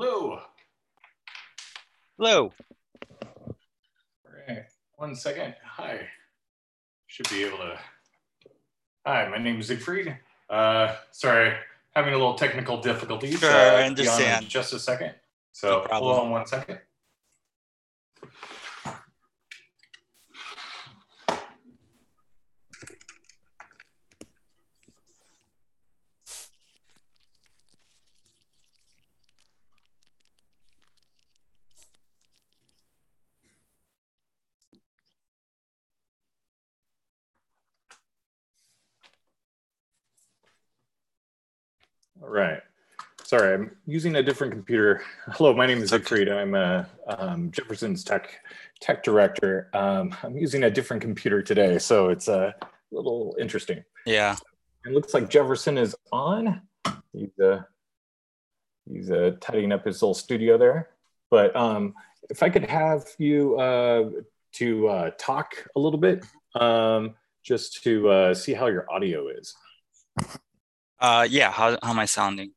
Hello. Hello. All right. One second. Hi. Should be able to. Hi, my name is Siegfried. Uh, sorry, having a little technical difficulties. Sure, uh, I be on in understand. Just a second. No So hold on one second. All right. Sorry, I'm using a different computer. Hello, my name is. Siegfried. I'm uh, um, Jefferson's tech tech director. Um, I'm using a different computer today, so it's a little interesting. Yeah. It looks like Jefferson is on. He's uh, he's uh, tidying up his little studio there. But um, if I could have you uh, to uh, talk a little bit, um, just to uh, see how your audio is. Uh, yeah. How, how am I sounding?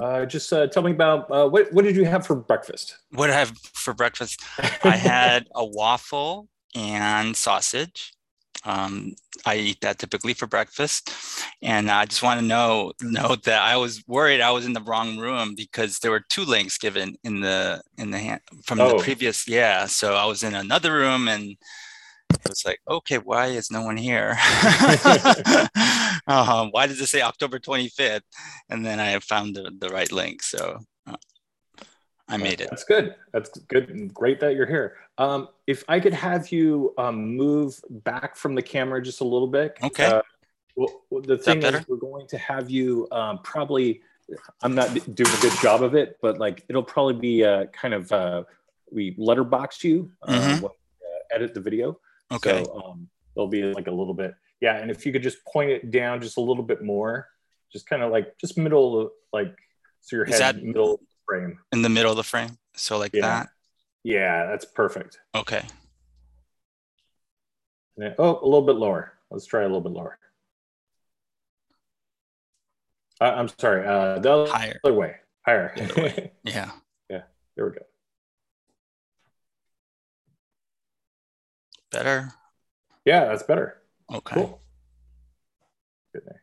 Uh, just uh, tell me about uh, what what did you have for breakfast? What did I have for breakfast? I had a waffle and sausage. Um, I eat that typically for breakfast, and I just want to know note that I was worried I was in the wrong room because there were two links given in the in the hand from Oh. the previous. Yeah, so I was in another room and it was like, okay, why is no one here? um, why does it say October 25th? And then I found the, the right link, so uh, I made it. That's good. That's good. Great that you're here. Um, if I could have you um, move back from the camera just a little bit. Okay. Uh, well, the thing is, better? we're going to have you um, probably. I'm not doing a good job of it, but like it'll probably be uh, kind of uh, we letterbox you uh, Mhm. when uh, edit the video. Okay. So um, there'll be like a little bit, yeah. And if you could just point it down just a little bit more, just kind of like just middle of like so your Is head that- middle frame. in the middle of the frame. So like Yeah. that. Yeah, that's perfect. Okay. And then- oh, a little bit lower. Let's try a little bit lower. Uh, I'm sorry. Uh, the other Higher. way, higher. Way. Yeah. there we go. Better. Yeah, that's better. Okay. Cool. Good there.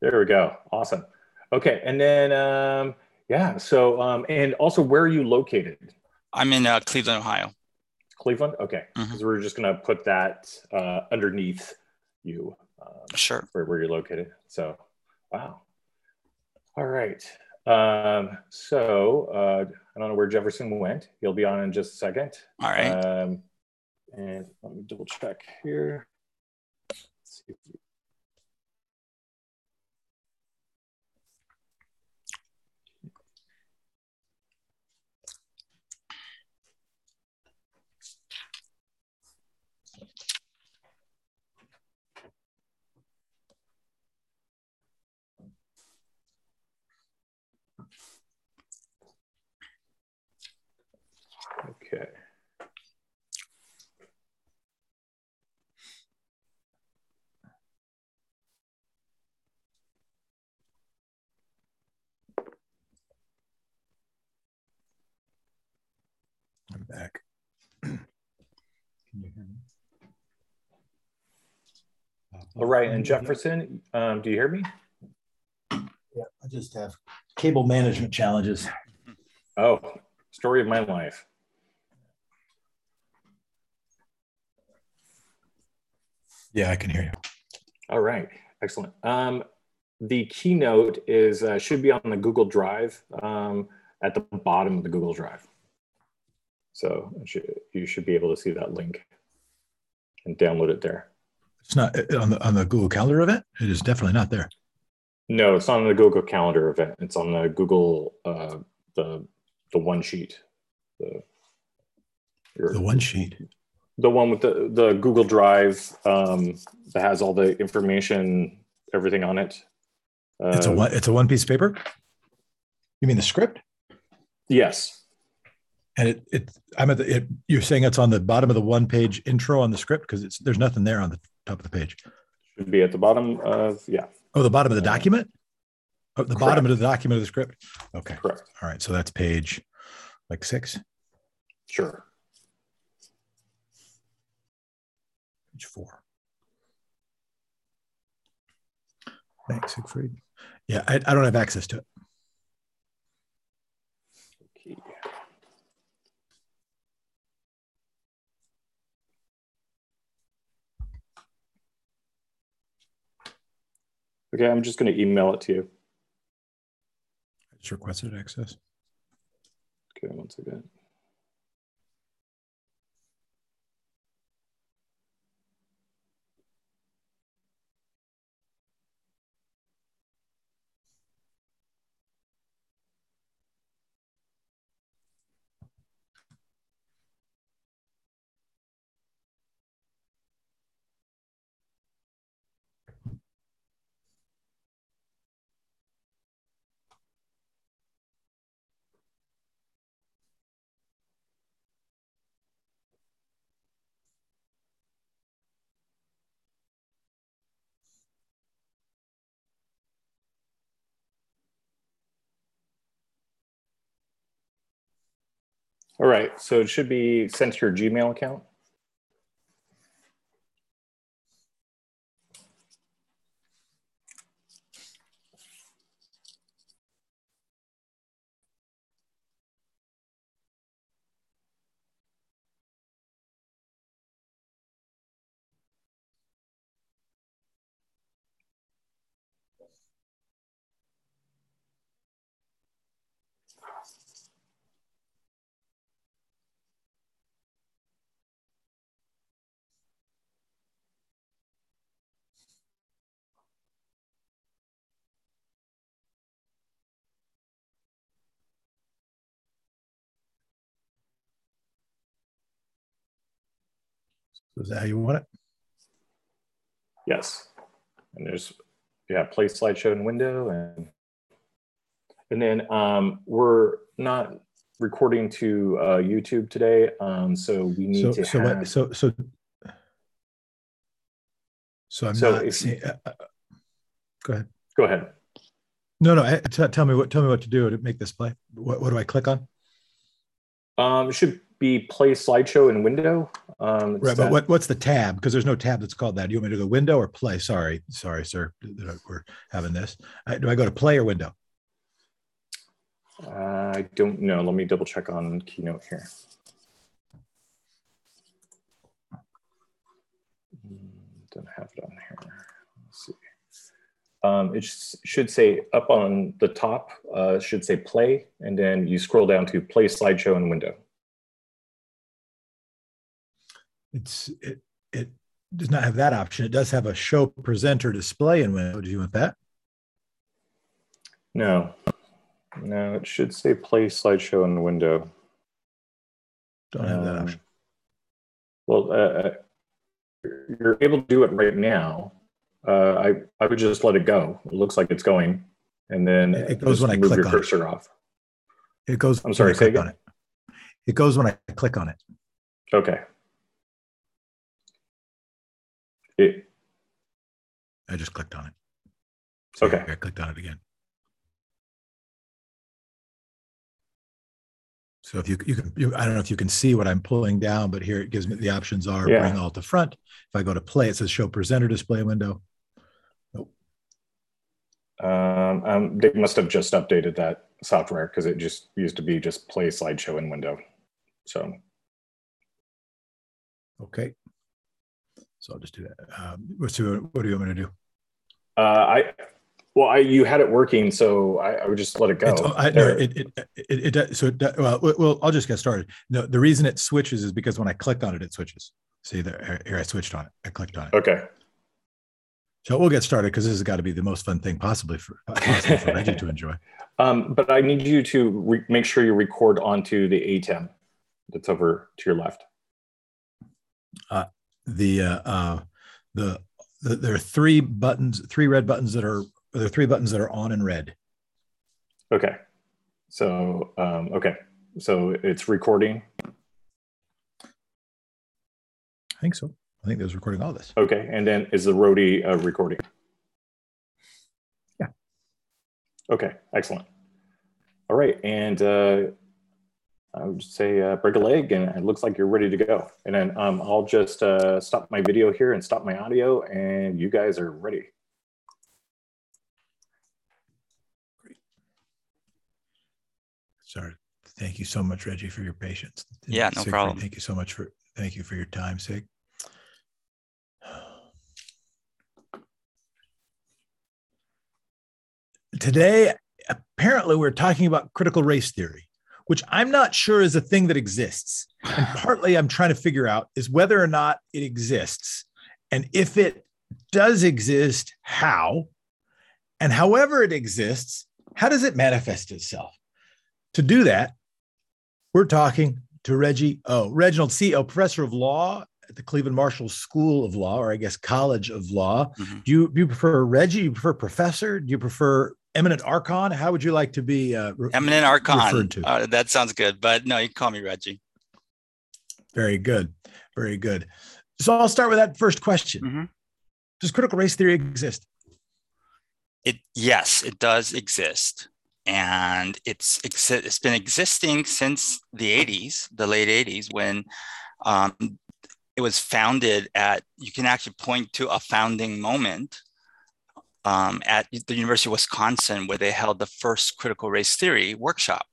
There we go. Awesome. Okay, and then um, yeah. So um, and also, where are you located? I'm in uh, Cleveland, Ohio. Cleveland. Okay, Mhm. because we're just gonna put that uh, underneath you um, Sure. where, where you're located. So, wow. All right. Um, so uh, I don't know where Jefferson went. He'll be on in just a second. All right. Um, and let me double check here. Let's see if we- Okay. I'm back. Can you hear me? All right. And Jefferson, um, do you hear me? Yeah, I just have cable management challenges. Oh, story of my life. Yeah, I can hear you. All right, excellent. Um, the keynote is uh, should be on the Google Drive um, at the bottom of the Google Drive. So should, you should be able to see that link and download it there. It's not uh, on the on the Google Calendar event. It is definitely not there. No, it's not on the Google Calendar event. It's on the Google uh, the the one sheet. The, your- The one sheet. the one with the the Google Drive um, that has all the information, everything on it. It's a Uh, one. It's a one piece of paper. You mean the script? Yes. And it it I'm at the. It, you're saying it's on the bottom of the one page intro on the script because it's there's nothing there on the top of the page. Should be at the bottom of yeah. Oh, the bottom of the uh, document. Oh, the bottom of the document of the script. Okay. Correct. All right. So that's page like six, Sure. page four. Thanks, Siegfried. Yeah, I, I don't have access to it. Okay. Okay, I'm just going to email it to you. I just requested access. Okay, one second. All right, so it should be sent to your Gmail account. Is that how you want it? Yes. And there's, yeah, play slideshow in window and and then um, we're not recording to uh, YouTube today, um, so we need So, to so have. what, so, so. So I'm So not if- seeing, uh, uh, go ahead. Go ahead. No, no, I- t- tell me what, tell me what to do to make this play. What, what do I click on? Um, it should be play slideshow in window. Um, Right, but what, what's the tab? Because there's no tab that's called that. Do you want me to go window or play? Sorry, sorry, sir, we're having this. Uh, Do I go to play or window? I don't know. Let me double check on Keynote here. Mm, Don't have it on here. Let's see. Um, it sh- should say up on the top, uh, should say play, and then you scroll down to play slideshow and window. It's, it, it does not have that option. It does have a show presenter display in window. Do you want that? No, no, it should say play slideshow in the window. Don't have that Um, option. Well, uh, uh, you're able to do it right now. Uh, I, I would just let it go. It looks like it's going. And then It- it goes when I move click your on it. cursor off. It goes. I'm when sorry, say click on it. It goes when I click on it. Okay. It, I just clicked on it. See, Okay. I clicked on it again. So if you you can you, I don't know if you can see what I'm pulling down, but here it gives me the options are Yeah. bring all to front. If I go to play, it says show presenter display window. um, um, they must have just updated that software because it just used to be just play slideshow in window. So, Okay. So I'll just do that. Um, what's what do you want me to do? uh, I, well, I, you had it working, so I, I would just let it go. It's, I, no, it, it, it, it, so it, well, well, I'll just get started. No, the reason it switches is because when I click on it, it switches. See there, here I switched on it. I clicked on it. okay. So we'll get started because this has got to be the most fun thing possibly for, possible for Reggie to enjoy. Um, but I need you to re- make sure you record onto the ATEM that's over to your left. The uh, uh, the, the there are three buttons, three red buttons that are there are three buttons that are on and red. Okay. So, um, okay. So it's recording. I think so. I think there's recording all this. Okay. And then is the roadie uh, recording? Yeah. Okay, excellent. All right, and uh, I would say uh, break a leg, and it looks like you're ready to go. And then um, I'll just uh, stop my video here and stop my audio, and you guys are ready. Great. Sorry. Thank you so much, Reggie, for your patience. Yeah, no Siegfried, problem. Thank you so much for thank you for your time, Sig. Today, apparently, we're talking about critical race theory, which I'm not sure is a thing that exists. And partly I'm trying to figure out is whether or not it exists. And if it does exist, how? And however it exists, how does it manifest itself? To do that, we're talking to Reggie O. Reginald C. O, professor of law at the Cleveland Marshall School of Law, or I guess College of Law. Mhm. Do you do you prefer Reggie? Do you prefer professor? Do you prefer eminent archon? How would you like to be uh, re- Eminent Archon. referred to? Uh, that sounds good, but no, you can call me Reggie. Very good, very good. So I'll start with that first question. Mhm. Does critical race theory exist? It yes, it does exist, and it's it's been existing since the '80s, the late '80s, when um, it was founded at. You can actually point to a founding moment um, at the University of Wisconsin, where they held the first critical race theory workshop,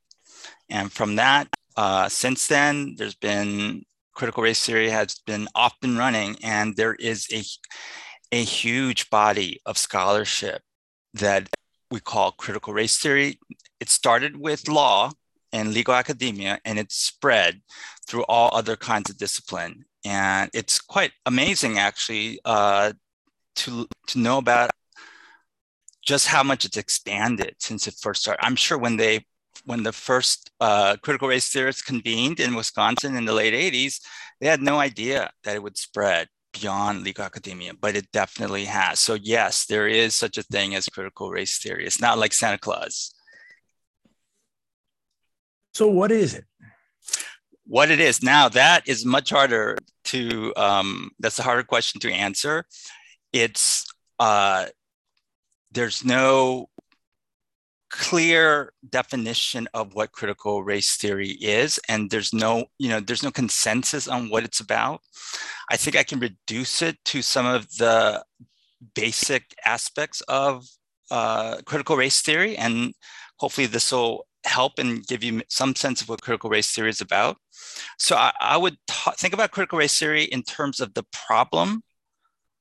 and from that, uh, since then, there's been critical race theory has been off and running, and there is a a huge body of scholarship that we call critical race theory. It started with law and legal academia, and it spread through all other kinds of discipline. And it's quite amazing, actually, uh, to to know about just how much it's expanded since it first started. I'm sure when they when the first uh, critical race theorists convened in Wisconsin in the late 80s, they had no idea that it would spread beyond legal academia, but it definitely has. So yes, there is such a thing as critical race theory. It's not like Santa Claus. So what is it? What it is now, that is much harder to. Um, that's a harder question to answer. It's uh, there's no clear definition of what critical race theory is and there's no you know there's no consensus on what it's about. I think i can reduce it to some of the basic aspects of uh, critical race theory and hopefully this will help and give you some sense of what critical race theory is about. So i, I would think about critical race theory in terms of the problem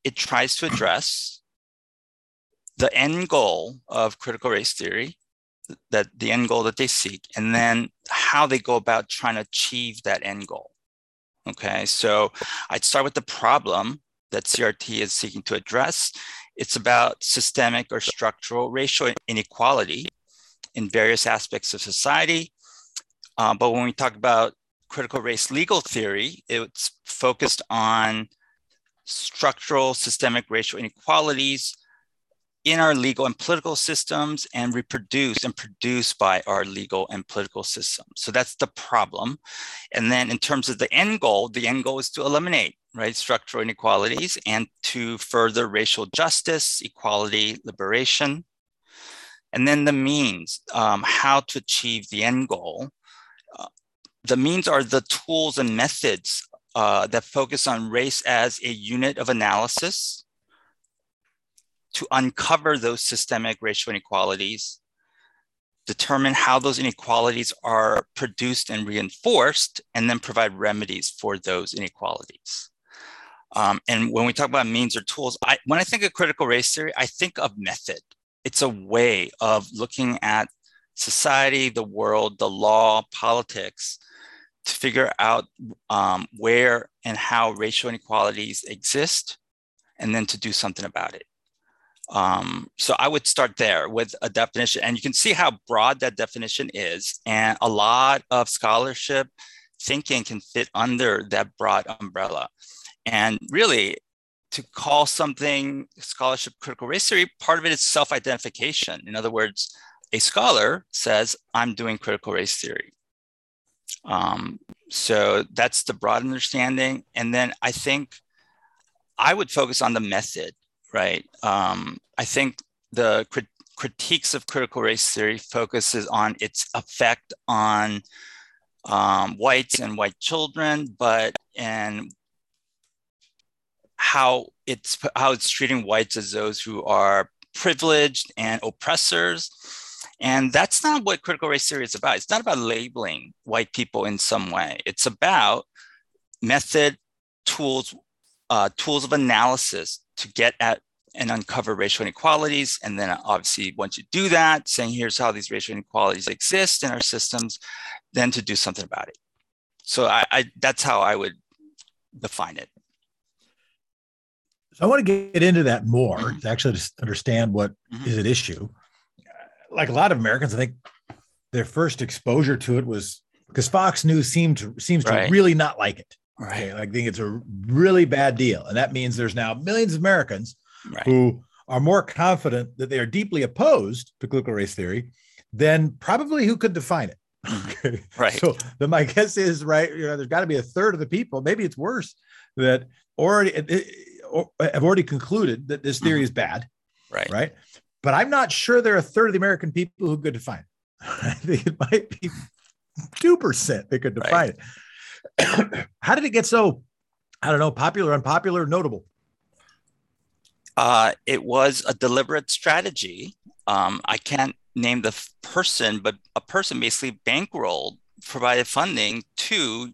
it tries to address the end goal of critical race theory that the end goal that they seek and then how they go about trying to achieve that end goal. Okay so i'd start with the problem that crt is seeking to address. It's about systemic or structural racial inequality in various aspects of society. Uh, but when we talk about critical race legal theory it's focused on structural systemic racial inequalities in our legal and political systems and reproduced and produced by our legal and political systems. So that's the problem. And then in terms of the end goal, the end goal is to eliminate right structural inequalities and to further racial justice, equality, liberation. And then the means, um, how to achieve the end goal. Uh, the means are the tools and methods uh, that focus on race as a unit of analysis to uncover those systemic racial inequalities, determine how those inequalities are produced and reinforced, and then provide remedies for those inequalities. Um, and when we talk about means or tools, I, when I think of critical race theory, I think of method. It's a way of looking at society, the world, the law, politics, to figure out um, where and how racial inequalities exist, and then to do something about it. Um, so I would start there with a definition, and you can see how broad that definition is. And a lot of scholarship thinking can fit under that broad umbrella. And really, to call something scholarship critical race theory, part of it is self identification. In other words, a scholar says, I'm doing critical race theory. Um, so that's the broad understanding. And then I think I would focus on the method right? Um, I think the crit- critiques of critical race theory focuses on its effect on um, whites and white children, but and how it's how it's treating whites as those who are privileged and oppressors. And that's not what critical race theory is about. It's not about labeling white people in some way. It's about method, tools, uh, tools of analysis to get at and uncover racial inequalities. And then obviously, once you do that, saying here's how these racial inequalities exist in our systems, then to do something about it. So I, I that's how I would define it. So I want to get into that more mm-hmm. to actually just understand what mm-hmm. is at issue. Like a lot of Americans, I think their first exposure to it was because Fox News seemed to seems to really not like it. Right. I think it's a really bad deal. And that means there's now millions of Americans right. who are more confident that they are deeply opposed to critical race theory than probably who could define it. Mm-hmm. Okay. Right. So then my guess is right. You know, there's got to be a third of the people, maybe it's worse, that already have already concluded that this theory mm-hmm. is bad. Right. Right. But I'm not sure there are a third of the American people who could define it. I think it might be two percent that could define right. it. How did it get so? I don't know, popular, unpopular, notable. Uh, it was a deliberate strategy. Um, I can't name the person, but a person basically bankrolled, provided funding to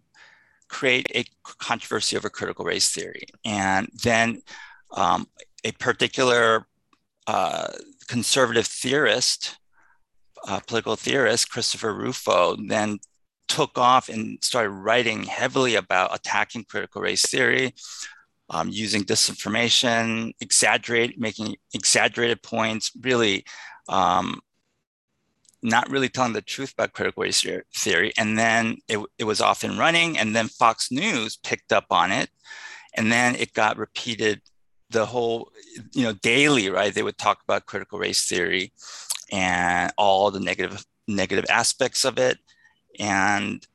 create a controversy over critical race theory. And then um, a particular uh, conservative theorist, uh, political theorist, Christopher Rufo, then took off and started writing heavily about attacking critical race theory, um, using disinformation, exaggerate, making exaggerated points, really um, not really telling the truth about critical race theory. And then it, it was off and running, and then Fox News picked up on it, and then it got repeated the whole, you know, daily, right? They would talk about critical race theory and all the negative negative aspects of it, and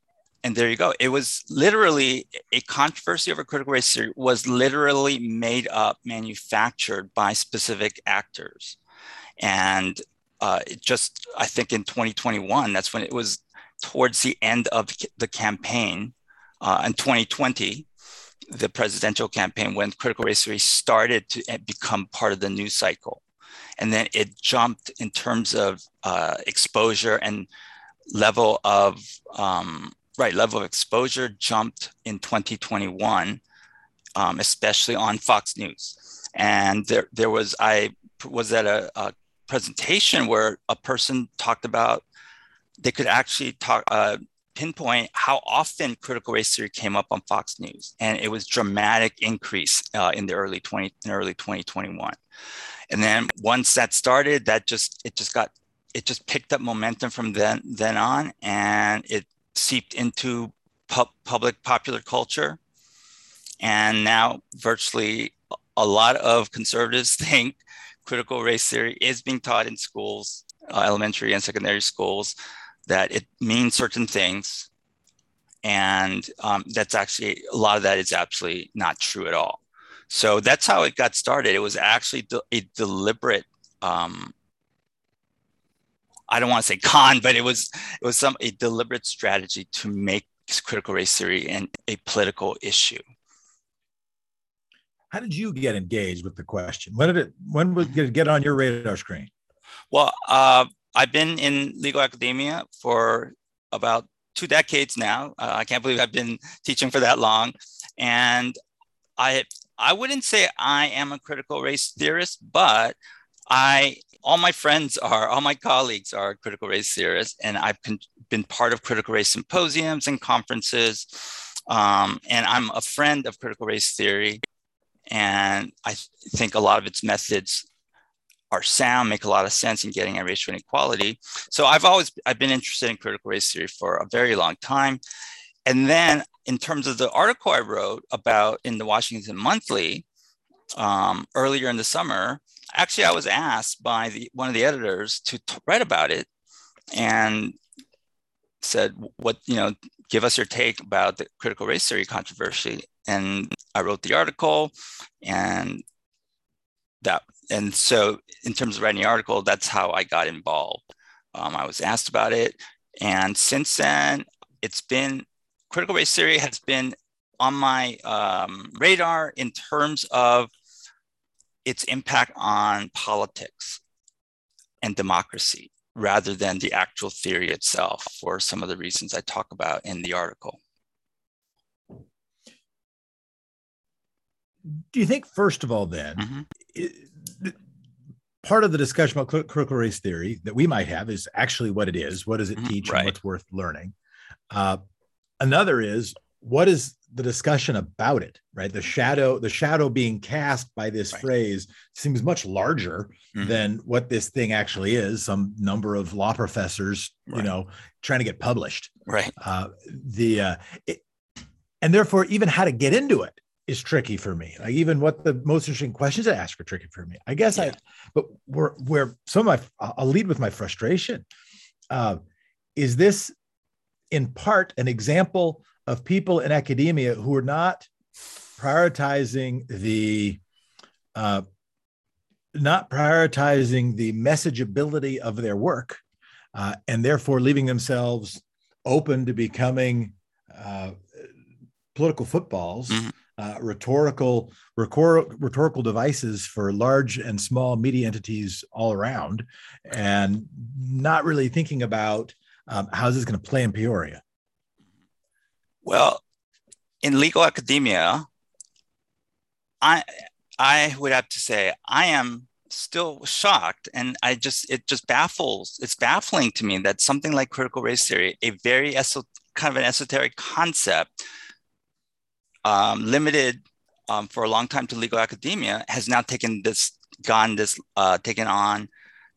and there you go. It was literally a controversy over critical race theory was literally made up, manufactured by specific actors. And uh, it just, I think in 2021, that's when it was towards the end of the campaign. Uh, in 2020, the presidential campaign, when critical race theory started to eh, become part of the news cycle. And then it jumped in terms of uh, exposure and level of um, right level of exposure jumped in 2021, um, especially on Fox News. And there, there was I was at a, a presentation where a person talked about they could actually talk uh, pinpoint how often critical race theory came up on Fox News, and it was dramatic increase uh, in the early 20 in early 2021. And then once that started, that just it just got it just picked up momentum from then then on, and it seeped into pu- public popular culture. And now, virtually a lot of conservatives think critical race theory is being taught in schools, uh, elementary and secondary schools, that it means certain things. And um, that's actually, a lot of that is absolutely not true at all. So that's how it got started. It was actually de- a deliberate um, I don't want to say con, but it was it was some a deliberate strategy to make critical race theory and a political issue. How did you get engaged with the question? When did it when did it get on your radar screen? Well, uh, I've been in legal academia for about two decades now. Uh, I can't believe I've been teaching for that long, and I I wouldn't say I am a critical race theorist, but I all my friends are, all my colleagues are critical race theorists, and I've been part of critical race symposiums and conferences. Um, and I'm a friend of critical race theory. And I th- think a lot of its methods are sound, make a lot of sense in getting at racial inequality. So I've always I've been interested in critical race theory for a very long time. And then in terms of the article I wrote about in the Washington Monthly um, earlier in the summer, actually I was asked by the one of the editors to t- write about it and said what you know give us your take about the critical race theory controversy and I wrote the article and that and so in terms of writing the article, that's how I got involved. Um, I was asked about it, and since then, it's been critical race theory has been on my um, radar in terms of its impact on politics and democracy rather than the actual theory itself for some of the reasons I talk about in the article. Do you think, first of all, then, mm-hmm. it, part of the discussion about critical race theory that we might have is actually what it is, what does it mm-hmm. teach, right. and what's worth learning? Uh, another is what is the discussion about it right the shadow the shadow being cast by this right. phrase seems much larger mm-hmm. than what this thing actually is some number of law professors right. you know trying to get published right uh, the uh, it, and therefore even how to get into it is tricky for me like even what the most interesting questions to ask are tricky for me i guess yeah. i but where where some of my i'll lead with my frustration uh, is this in part an example of people in academia who are not prioritizing the uh, not prioritizing the messageability of their work uh, and therefore leaving themselves open to becoming uh, political footballs mm-hmm. Uh, rhetorical rhetorical devices for large and small media entities all around and not really thinking about um, how is this going to play in peoria well, in legal academia, I I would have to say I am still shocked and I just it just baffles it's baffling to me that something like critical race theory, a very eso- kind of an esoteric concept, um, limited um, for a long time to legal academia, has now taken this gone this uh, taken on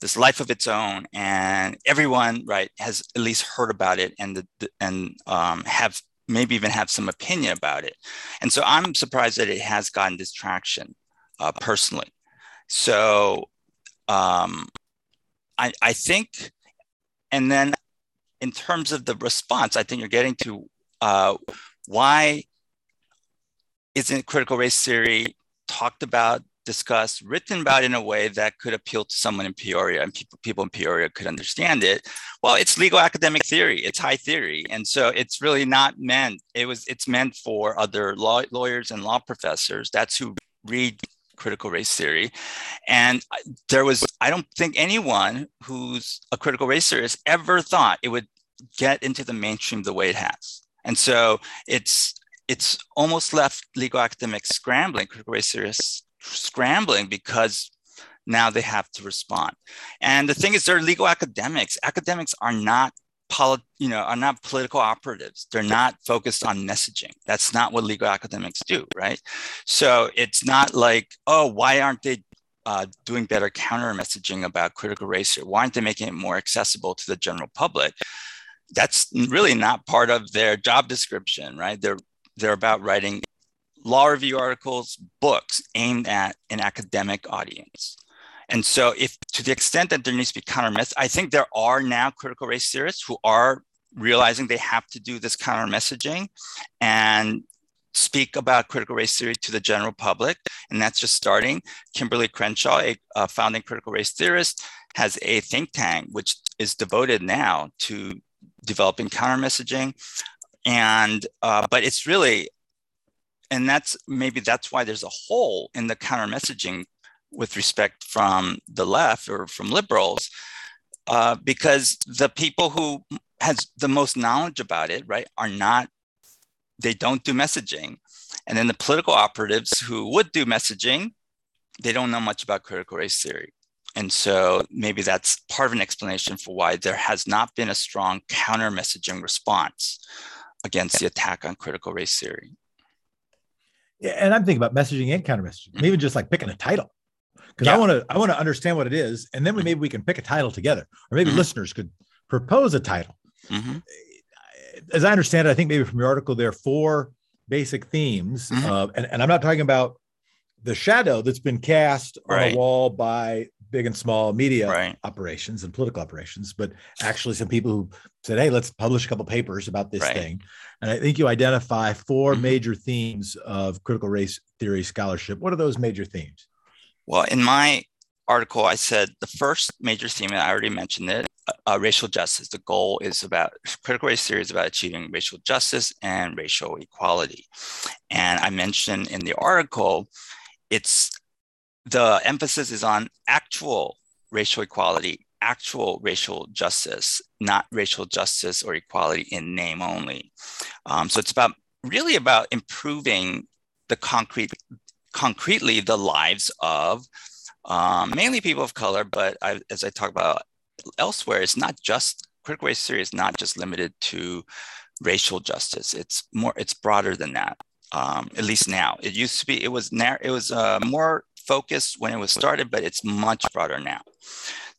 this life of its own and everyone right has at least heard about it and the, and um, have maybe even have some opinion about it. And so I'm surprised that it has gotten this traction uh, personally. So um, I, I think, and then in terms of the response, I think you're getting to uh, why isn't critical race theory talked about discussed, written about in a way that could appeal to someone in Peoria and people, people in Peoria could understand it. Well, it's legal academic theory, it's high theory. And so it's really not meant, it was, it's meant for other law, lawyers and law professors. That's who read critical race theory. And there was, I don't think anyone who's a critical race theorist ever thought it would get into the mainstream the way it has. And so it's, it's almost left legal academics scrambling, critical race theorists scrambling because now they have to respond. And the thing is, they're legal academics. Academics are not polit- you know, are not political operatives. They're not focused on messaging. That's not what legal academics do, right? So it's not like, oh, why aren't they uh, doing better counter messaging about critical race? Why aren't they making it more accessible to the general public? That's really not part of their job description, right? They're they're about writing law review articles, books aimed at an academic audience. And so, if to the extent that there needs to be counter message, I think there are now critical race theorists who are realizing they have to do this counter messaging and speak about critical race theory to the general public. And that's just starting. Kimberlé Crenshaw, a, a founding critical race theorist, has a think tank which is devoted now to developing counter messaging. And uh, but it's really and that's maybe that's why there's a hole in the counter messaging with respect from the left or from liberals uh, because the people who has the most knowledge about it right are not they don't do messaging. And then the political operatives who would do messaging they don't know much about critical race theory. And so maybe that's part of an explanation for why there has not been a strong counter messaging response against the attack on critical race theory and I'm thinking about messaging and counter messaging, maybe just like picking a title. Because yeah. I want to I want to understand what it is, and then we maybe we can pick a title together, or maybe mm-hmm. listeners could propose a title. Mm-hmm. As I understand it, I think maybe from your article there are four basic themes, mm-hmm. uh, and, and I'm not talking about the shadow that's been cast right. on a wall by big and small media right. operations and political operations, but actually some people who said, "Hey, let's publish a couple papers about this right. thing." And I think you identify 4 mm-hmm. major themes of critical race theory scholarship. What are those major themes? Well, in my article, I said the first major theme, and I already mentioned it, uh, racial justice. The goal is about critical race theory is about achieving racial justice and racial equality. And I mentioned in the article, it's the emphasis is on actual racial equality, actual racial justice, not racial justice or equality in name only. Um, so it's about really about improving the concrete, concretely the lives of um, mainly people of color, but I, as I talk about elsewhere, it's not just critical race theory is not just limited to racial justice. It's more, it's broader than that. Um, at least now, it used to be. It was narrow. It was uh, more focused when it was started, but it's much broader now.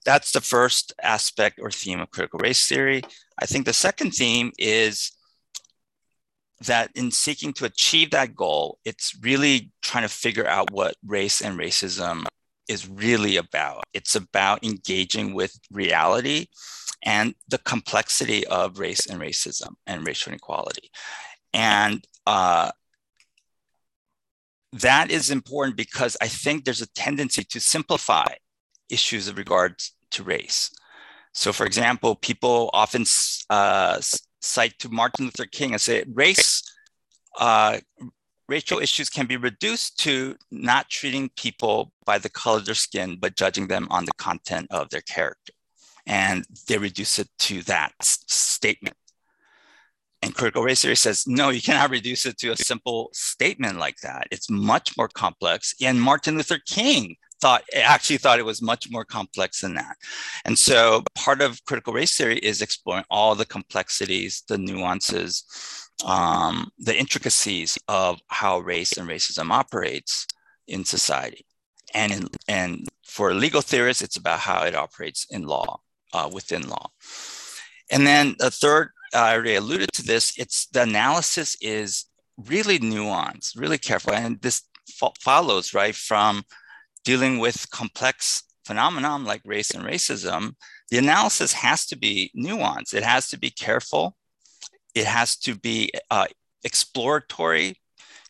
That's the first aspect or theme of critical race theory. I think the second theme is that in seeking to achieve that goal, it's really trying to figure out what race and racism is really about. It's about engaging with reality and the complexity of race and racism and racial inequality. And uh, that is important because I think there's a tendency to simplify issues of regards to race. So, for example, people often uh, cite to Martin Luther King and say race uh, racial issues can be reduced to not treating people by the color of their skin, but judging them on the content of their character. And they reduce it to that statement. Critical race theory says, no, you cannot reduce it to a simple statement like that. It's much more complex. And Martin Luther King thought actually thought it was much more complex than that. And so part of critical race theory is exploring all the complexities, the nuances, um, the intricacies of how race and racism operates in society. And, in, and for legal theorists, it's about how it operates in law, uh, within law. And then the third, I already alluded to this, it's the analysis is really nuanced, really careful. And this fo- follows, right, from dealing with complex phenomenon like race and racism, the analysis has to be nuanced. It has to be careful it has to be uh, exploratory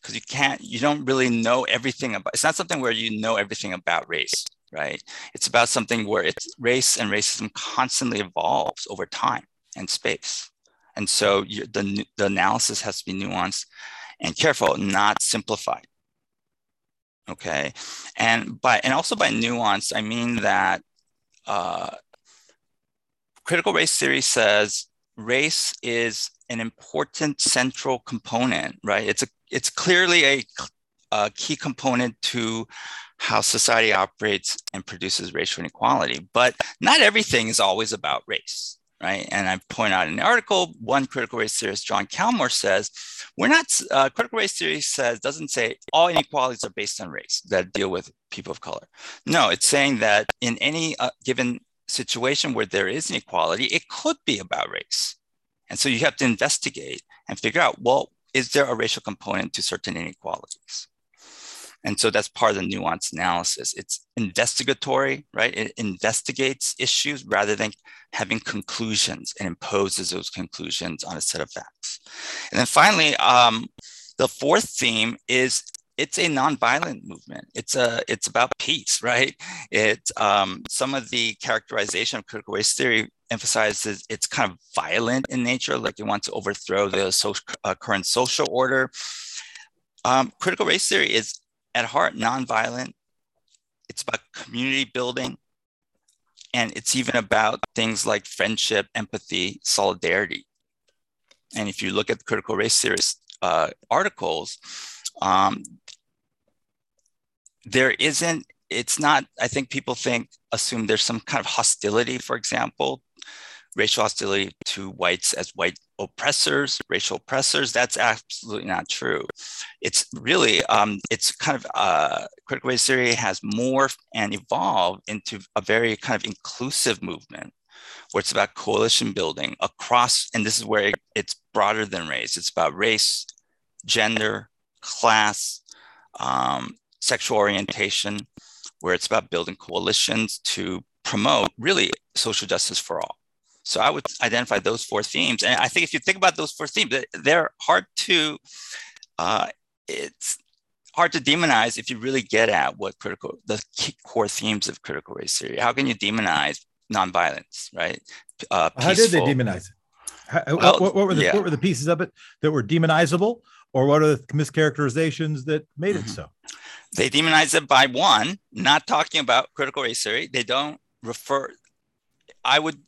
because you can't you don't really know everything about it's not something where you know everything about race right it's about something where it's race and racism constantly evolves over time and space and so the, the analysis has to be nuanced and careful not simplified okay and by and also by nuance i mean that uh, critical race theory says race is an important central component, right? It's a it's clearly a, a key component to how society operates and produces racial inequality. But not everything is always about race, right? And I point out in the article, one critical race theorist, John Calmore, says, we're not, uh, critical race theory says, doesn't say all inequalities are based on race that deal with people of color. No, it's saying that in any uh, given situation where there is inequality, it could be about race. And so you have to investigate and figure out, well, is there a racial component to certain inequalities? And so that's part of the nuance analysis. It's investigatory, right? It investigates issues rather than having conclusions and imposes those conclusions on a set of facts. And then finally, um, the fourth theme is it's a nonviolent movement. It's a it's about peace, right? It um, some of the characterization of critical race theory emphasizes it's kind of violent in nature, like you want to overthrow the social, uh, current social order. Um, critical race theory is at heart nonviolent. It's about community building, and it's even about things like friendship, empathy, solidarity. And if you look at the critical race theorist uh, articles, um, there isn't it's not i think people think assume there's some kind of hostility for example racial hostility to whites as white oppressors racial oppressors that's absolutely not true it's really um, it's kind of uh, critical race theory has morphed and evolved into a very kind of inclusive movement where it's about coalition building across and this is where it's broader than race it's about race gender class um, sexual orientation, where it's about building coalitions to promote really social justice for all. So I would identify those four themes. And I think if you think about those four themes, they're hard to, uh, it's hard to demonize if you really get at what critical the core themes of critical race theory. How can you demonize nonviolence, right? Uh, How did they demonize it? How, well, what, what, were the yeah. what were the pieces of it that were demonizable, or what are the mischaracterizations that made mm-hmm. it so? They demonize it by one, not talking about critical race theory. They don't refer. I would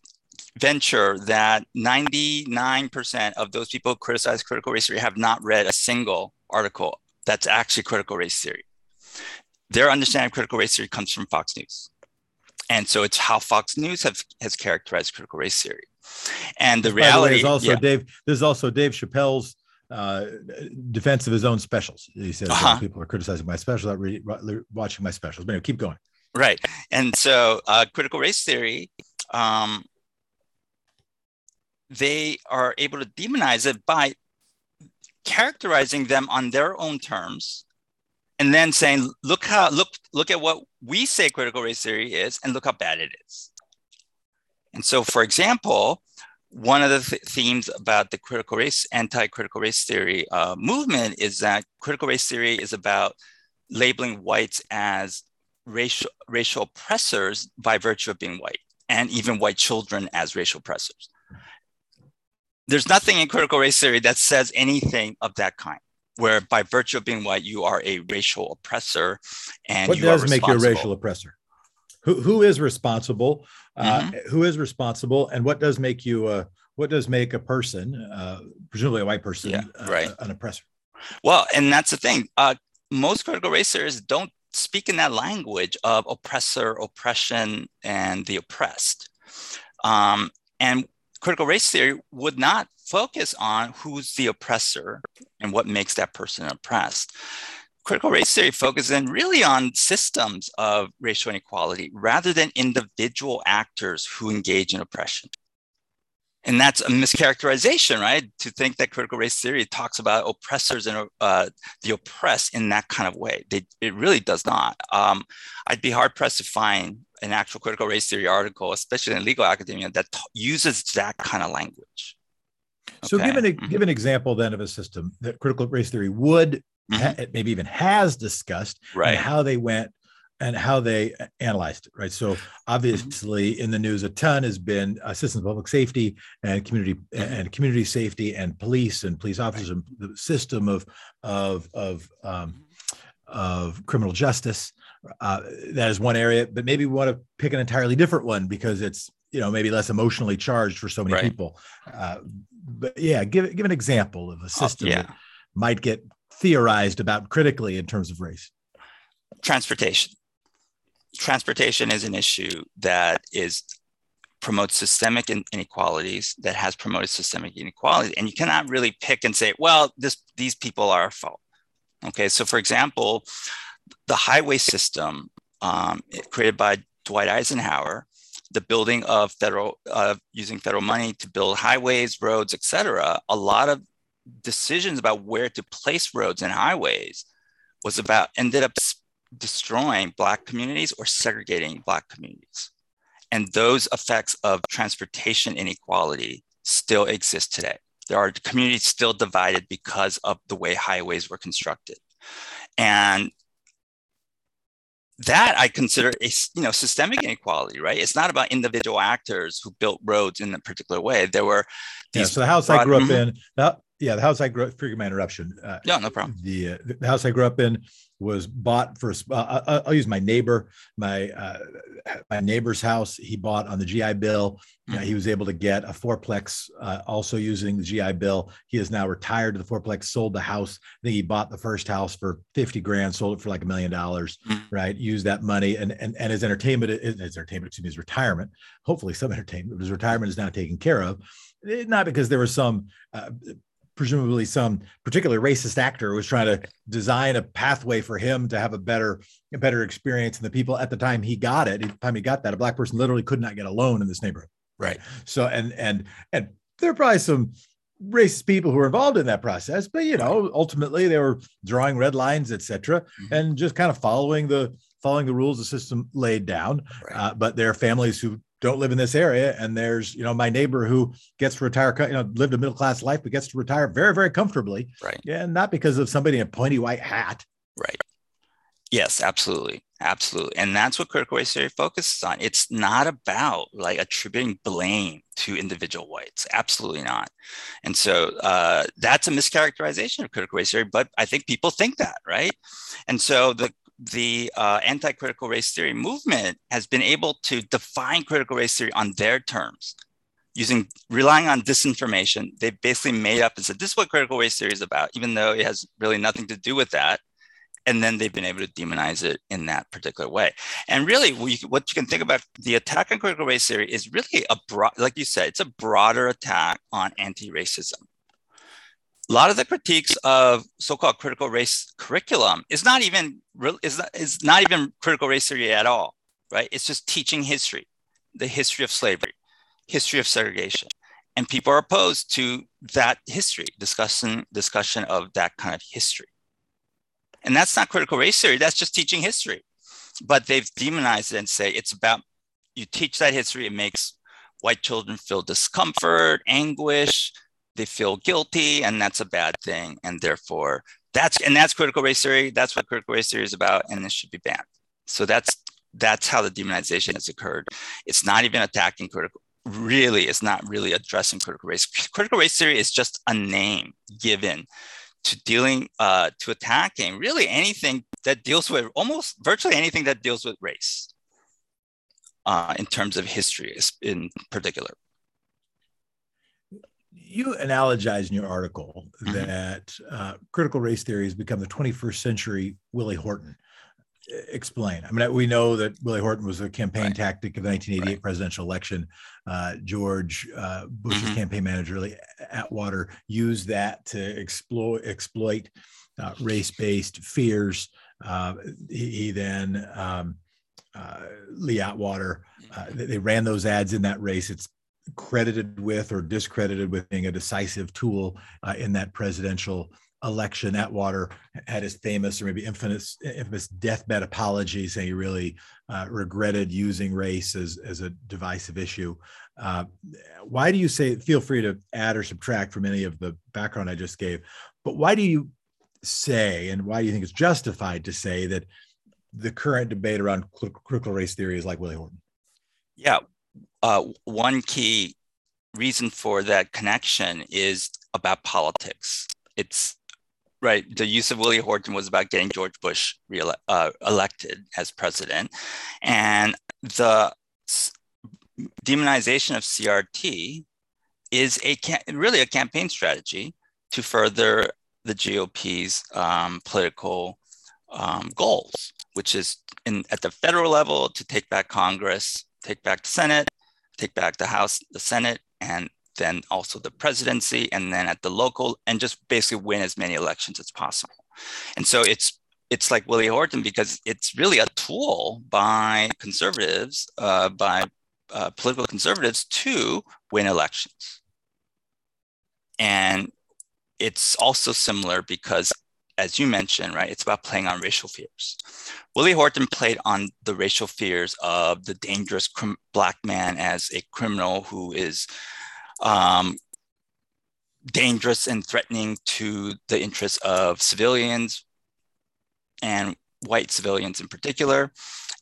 venture that 99% of those people who criticize critical race theory have not read a single article that's actually critical race theory. Their understanding of critical race theory comes from Fox News. And so it's how Fox News have, has characterized critical race theory. And the reality is also yeah. Dave, this is also Dave Chappelle's uh, defense of his own specials. He says uh-huh. people are criticizing my specials, not really watching my specials. But anyway, keep going. Right. And so uh, critical race theory, um, they are able to demonize it by characterizing them on their own terms and then saying look how look look at what we say critical race theory is and look how bad it is. And so for example one of the th- themes about the critical race anti-critical race theory uh, movement is that critical race theory is about labeling whites as racial racial oppressors by virtue of being white and even white children as racial oppressors there's nothing in critical race theory that says anything of that kind where by virtue of being white you are a racial oppressor and what does make you a racial oppressor? Who, who is responsible? Uh, mm-hmm. who is responsible and what does make you a what does make a person uh, presumably a white person yeah, uh, right. an oppressor? Well and that's the thing. Uh, most critical race theorists don't speak in that language of oppressor oppression and the oppressed. Um, and critical race theory would not focus on who's the oppressor and what makes that person oppressed. Critical race theory focuses in really on systems of racial inequality rather than individual actors who engage in oppression. And that's a mischaracterization, right? To think that critical race theory talks about oppressors and uh, the oppressed in that kind of way. They, it really does not. Um, I'd be hard pressed to find an actual critical race theory article, especially in legal academia, that t- uses that kind of language. So, give an mm-hmm. give an example then of a system that critical race theory would mm-hmm. ha- maybe even has discussed, right? And how they went and how they analyzed it, right? So, mm-hmm. obviously, mm-hmm. in the news, a ton has been uh, of public safety and community and community safety and police and police officers right. and the system of of of um, mm-hmm. of criminal justice uh, that is one area, but maybe we want to pick an entirely different one because it's you know maybe less emotionally charged for so many right. people. Uh, but yeah, give give an example of a uh, system yeah. that might get theorized about critically in terms of race. Transportation. Transportation is an issue that is promotes systemic inequalities that has promoted systemic inequality and you cannot really pick and say well this these people are our fault okay so for example the highway system um, created by Dwight Eisenhower, the building of federal, uh, using federal money to build highways, roads, et cetera, a lot of decisions about where to place roads and highways was about, ended up destroying Black communities or segregating Black communities. And those effects of transportation inequality still exist today. There are communities still divided because of the way highways were constructed. And that I consider a you know systemic inequality, right? It's not about individual actors who built roads in a particular way. There were these. Yeah, so the house broad, I grew up mm-hmm. in, that, yeah, the house I grew up. Forgive my interruption. Uh, no, no problem. The uh, the house I grew up in was bought for. Uh, I'll, I'll use my neighbor. My uh, my neighbor's house he bought on the GI Bill. Mm-hmm. he was able to get a fourplex uh, also using the GI Bill. He is now retired to the fourplex. Sold the house. I think he bought the first house for fifty grand. Sold it for like a million dollars. Mm-hmm. Right. Used that money and and and his entertainment, his entertainment, excuse me, his retirement. Hopefully, some entertainment. His retirement is now taken care of not because there was some uh, presumably some particular racist actor was trying to design a pathway for him to have a better a better experience. And the people at the time he got it at the time he got that a black person literally could not get a loan in this neighborhood. Right. So and and and there are probably some racist people who were involved in that process but you know ultimately they were drawing red lines etc mm-hmm. and just kind of following the following the rules the system laid down. Right. uh, but there are families who don't live in this area and there's you know my neighbor who gets to retire you know lived a middle class life but gets to retire very very comfortably right yeah not because of somebody in a pointy white hat Right. Yes, absolutely. Absolutely. And that's what critical race theory focuses on. It's not about like attributing blame to individual whites. Absolutely not. And so uh, that's a mischaracterization of critical race theory, but I think people think that, right? And so the the uh, anti-critical race theory movement has been able to define critical race theory on their terms using relying on disinformation they basically made up and said this is what critical race theory is about even though it has really nothing to do with that and then they've been able to demonize it in that particular way. And really, we, what you can think about the attack on critical race theory is really a broad, like you said, it's a broader attack on anti-racism. A lot of the critiques of so-called critical race curriculum is not even is is not even critical race theory at all, right? It's just teaching history, the history of slavery, history of segregation, and people are opposed to that history discussion discussion of that kind of history. And that's not critical race theory, that's just teaching history. But they've demonized it and say it's about you teach that history, it makes white children feel discomfort, anguish, they feel guilty, and that's a bad thing. And therefore, that's and that's critical race theory. That's what critical race theory is about, and it should be banned. So that's that's how the demonization has occurred. It's not even attacking critical. Really, it's not really addressing critical race. Critical race theory is just a name given to dealing uh, to attacking really anything that deals with almost virtually anything that deals with race uh, in terms of history in particular you analogize in your article mm-hmm. that uh, critical race theory has become the 21st century willie horton explain i mean we know that willie horton was a campaign right. tactic of the 1988 right. presidential election uh, George uh, Bush's mm-hmm. campaign manager, really Atwater, used that to exploit exploit uh, race-based fears. Uh, he, he, then um, uh, Lee Atwater, uh, they, they ran those ads in that race. It's credited with or discredited with being a decisive tool in that presidential election, Atwater had his famous or maybe infamous, infamous deathbed apology, saying he really uh, regretted using race as, as a divisive issue. Uh, why do you say, feel free to add or subtract from any of the background I just gave, but why do you say, and why do you think it's justified to say that the current debate around critical race theory is like Willie Horton? Yeah. Uh, one key reason for that connection is about politics. It's right. The use of Willie Horton was about getting George Bush re- uh, elected as president, and the demonization of CRT is a really a campaign strategy to further the GOP's um, political um, goals, which is in at the federal level to take back Congress, take back the Senate, take back the House, the Senate, and then also the presidency, and then at the local, and just basically win as many elections as possible. And so it's it's like Willie Horton because it's really a tool by conservatives, uh, by uh, political conservatives to win elections. And it's also similar because, as you mentioned, right, it's about playing on racial fears. Willie Horton played on the racial fears of the dangerous black man as a criminal who is um, dangerous and threatening to the interests of civilians and white civilians in particular.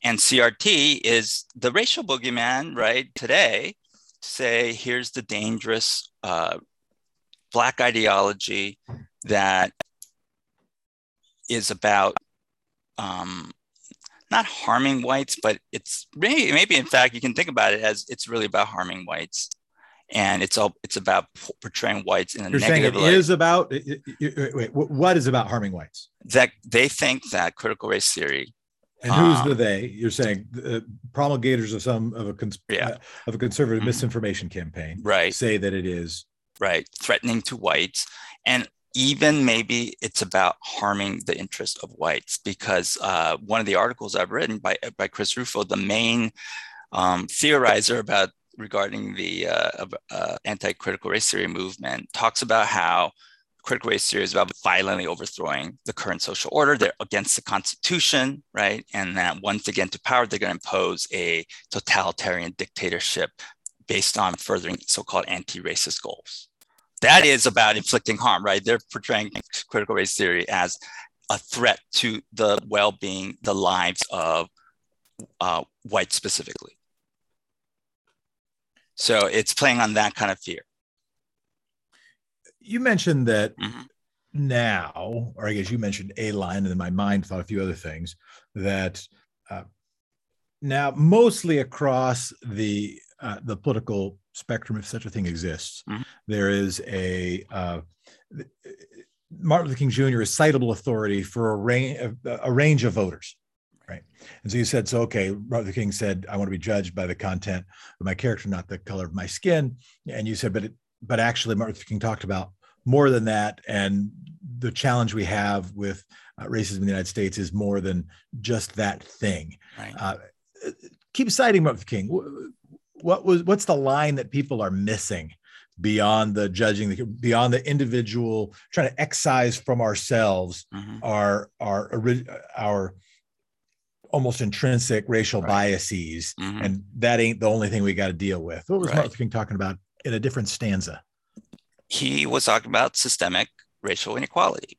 And CRT is the racial boogeyman, right? Today, say, here's the dangerous uh, Black ideology that is about um, not harming whites, but it's maybe, maybe in fact, you can think about it as it's really about harming whites and it's all it's about portraying whites in a You're negative saying it light. is about wait, what is about harming whites? That they think that critical race theory. And who's um, the they? You're saying uh, promulgators of some of a cons- yeah. uh, of a conservative mm-hmm. misinformation campaign, right? Say that it is right threatening to whites, and even maybe it's about harming the interest of whites because uh, one of the articles I've written by by Chris Rufo, the main um, theorizer about regarding the uh, uh, anti-critical race theory movement talks about how critical race theory is about violently overthrowing the current social order. They're against the Constitution, right? And that once they get into power, they're going to impose a totalitarian dictatorship based on furthering so-called anti-racist goals. That is about inflicting harm, right? They're portraying critical race theory as a threat to the well-being, the lives of uh, whites specifically. So it's playing on that kind of fear. You mentioned that mm-hmm. now, or I guess you mentioned a line, and in my mind thought a few other things that uh, now mostly across the uh, the political spectrum, if such a thing exists, mm-hmm. there is a uh, Martin Luther King Jr. is citable authority for a range a range of voters right and so you said so okay martin luther king said i want to be judged by the content of my character not the color of my skin and you said but it, but actually martin luther king talked about more than that and the challenge we have with uh, racism in the united states is more than just that thing right. uh, keep citing martin luther king what was what's the line that people are missing beyond the judging beyond the individual trying to excise from ourselves mm-hmm. our our our almost intrinsic racial right. biases, mm-hmm. and that ain't the only thing we got to deal with. What was right. Martin Luther King talking about in a different stanza? He was talking about systemic racial inequality.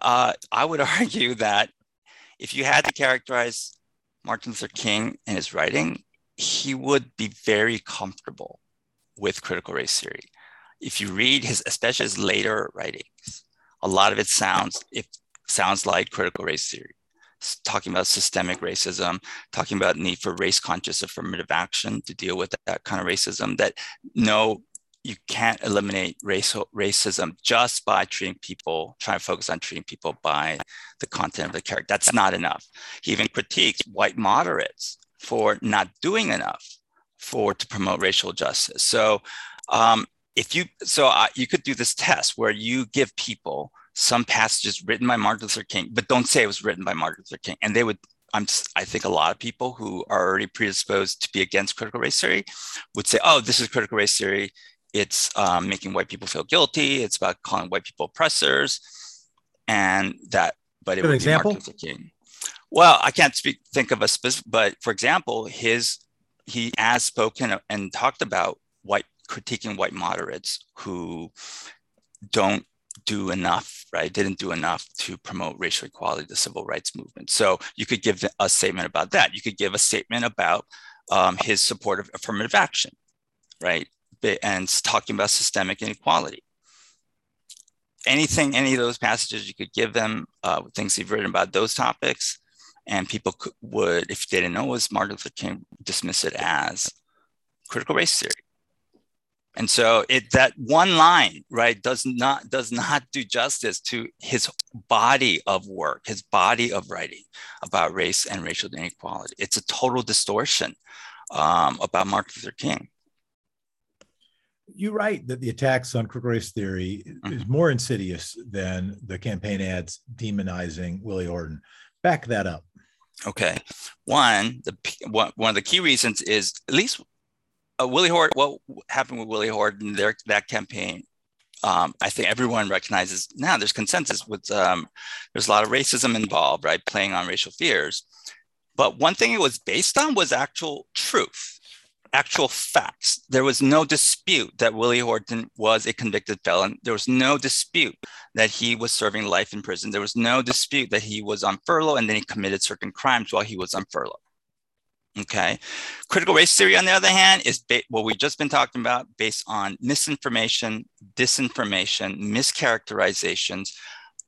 Uh, I would argue that if you had to characterize Martin Luther King in his writing, he would be very comfortable with critical race theory. If you read his, especially his later writings, a lot of it sounds it sounds like critical race theory talking about systemic racism, talking about need for race conscious affirmative action to deal with that kind of racism. That no, you can't eliminate race, racism just by treating people, trying to focus on treating people by the content of the character. That's not enough. He even critiques white moderates for not doing enough for to promote racial justice. So um, if you so uh, you could do this test where you give people some passages written by Martin Luther King, but don't say it was written by Martin Luther King. And they would, I'm, I think a lot of people who are already predisposed to be against critical race theory would say, oh, this is critical race theory. It's um, making white people feel guilty. It's about calling white people oppressors. And that, but it would example? Martin Luther King. Well, I can't speak, think of a specific, but for example, his, he has spoken and talked about white critiquing white moderates who don't do enough, right? Didn't do enough to promote racial equality, the civil rights movement. So you could give a statement about that. You could give a statement about um, his support of affirmative action, right? And talking about systemic inequality. Anything, any of those passages, you could give them uh, things he's written about those topics, and people could, would, if they didn't know was Martin Luther King, dismiss it as critical race theory. And so it that one line right does not does not do justice to his body of work his body of writing about race and racial inequality. It's a total distortion um, about martin luther king you write that the attacks on critical race theory mm-hmm. is more insidious than the campaign ads demonizing willie horton back that up okay one the one, one of the key reasons is at least uh, Willie Horton, what happened with Willie Horton, their, that campaign, um, I think everyone recognizes now there's consensus with, um, there's a lot of racism involved, right? Playing on racial fears. But one thing it was based on was actual truth, actual facts. There was no dispute that Willie Horton was a convicted felon. There was no dispute that he was serving life in prison. There was no dispute that he was on furlough and then he committed certain crimes while he was on furlough. Okay. Critical race theory, on the other hand, is ba- what we've just been talking about based on misinformation, disinformation, mischaracterizations,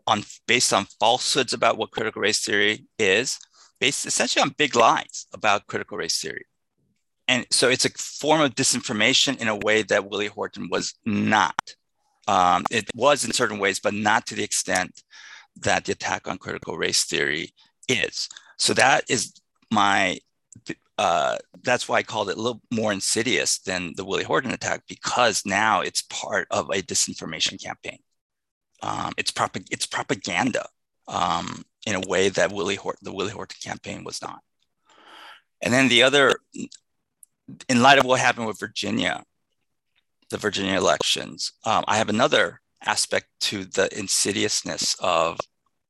on based on falsehoods about what critical race theory is, based essentially on big lies about critical race theory. And so it's a form of disinformation in a way that Willie Horton was not. Um, it was in certain ways, but not to the extent that the attack on critical race theory is. So that is my uh, that's why I called it a little more insidious than the Willie Horton attack because now it's part of a disinformation campaign. Um, it's, prop- it's propaganda um, in a way that Willie Horton, the Willie Horton campaign was not. And then the other, in light of what happened with Virginia, the Virginia elections, um, I have another aspect to the insidiousness of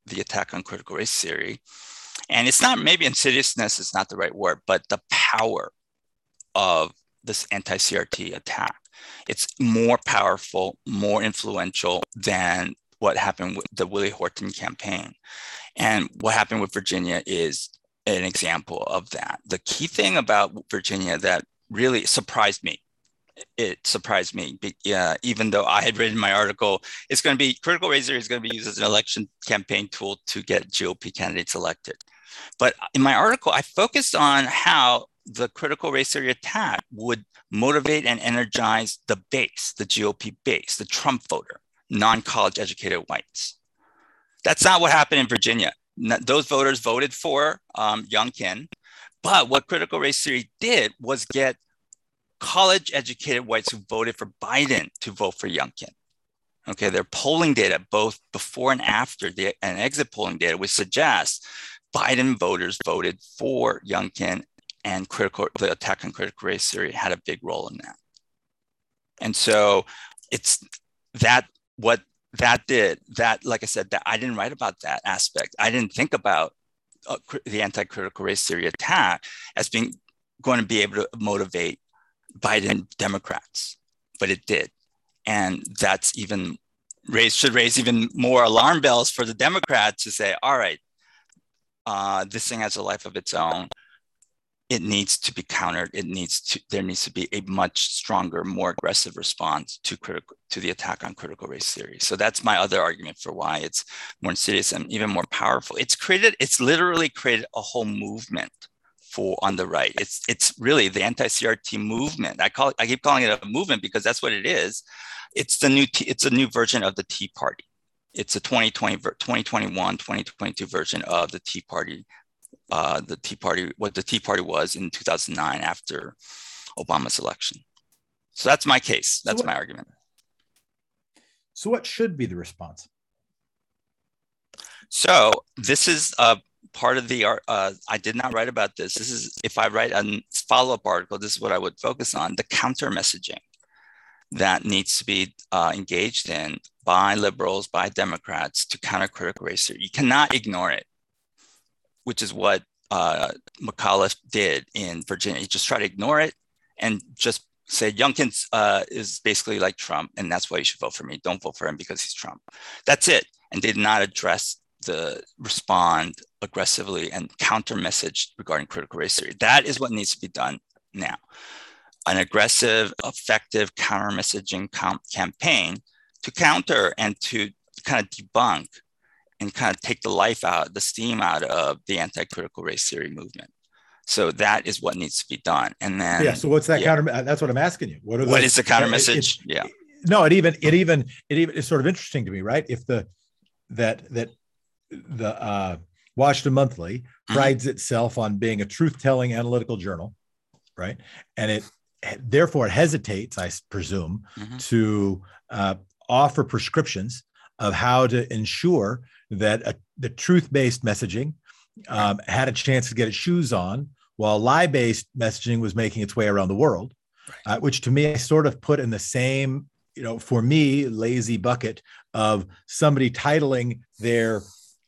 the attack on critical race theory, and it's not maybe insidiousness is not the right word, but the power of this anti-CRT attack. It's more powerful, more influential than what happened with the Willie Horton campaign. And what happened with Virginia is an example of that. The key thing about Virginia that really surprised me, it surprised me, yeah, even though I had written my article, it's going to be critical race theory is going to be used as an election campaign tool to get GOP candidates elected. But in my article, I focused on how the critical race theory attack would motivate and energize the base, the GOP base, the Trump voter, non college educated whites. That's not what happened in Virginia those voters voted for um, Youngkin. But what critical race theory did was get college educated whites who voted for Biden to vote for Youngkin. Okay, their polling data, both before and after the and exit polling data, would suggest Biden voters voted for Youngkin and critical the attack on critical race theory had a big role in that. And so it's that what that did that like i said that i didn't write about that aspect. I didn't think about uh, the anti-critical race theory attack as being going to be able to motivate biden democrats but it did. And that's even raise should raise even more alarm bells for the democrats to say all right uh, this thing has a life of its own it needs to be countered. It needs to there needs to be a much stronger, more aggressive response to critical to the attack on critical race theory. So that's my other argument for why it's more insidious and even more powerful. It's created, it's literally created a whole movement for on the right. It's it's really the anti-CRT movement. I call it, I keep calling it a movement because that's what it is. It's the new it's a new version of the Tea Party. It's a 2020 2021 2022 version of the Tea Party uh, the Tea Party, what the Tea Party was in 2009 after Obama's election. So that's my case. That's so what, my argument. So, what should be the response? So, this is a part of the uh, I did not write about this. This is if I write a follow up article, this is what I would focus on the counter messaging that needs to be uh, engaged in by liberals, by Democrats to counter critical race theory. You cannot ignore it which is what uh, McAuliffe did in Virginia. He just tried to ignore it and just said Youngkin uh, is basically like Trump, and that's why you should vote for me. Don't vote for him because he's Trump. That's it, and did not address the respond aggressively and counter message regarding critical race theory. That is what needs to be done now. An aggressive, effective counter messaging com- campaign to counter and to kind of debunk and kind of take the life out, the steam out of the anti-critical race theory movement. So that is what needs to be done. And then yeah. So what's that yeah. counter? That's what I'm asking you. What are what is the counter message? It, yeah. No, it even it even it even is sort of interesting to me, right? If the that that the uh, Washington Monthly mm-hmm. prides itself on being a truth-telling analytical journal, right? And it therefore it hesitates, I presume, mm-hmm. to uh, offer prescriptions of how to ensure that a, the truth-based messaging um, had a chance to get its shoes on, while lie-based messaging was making its way around the world, right. uh, which to me I sort of put in the same, you know, for me, lazy bucket of somebody titling their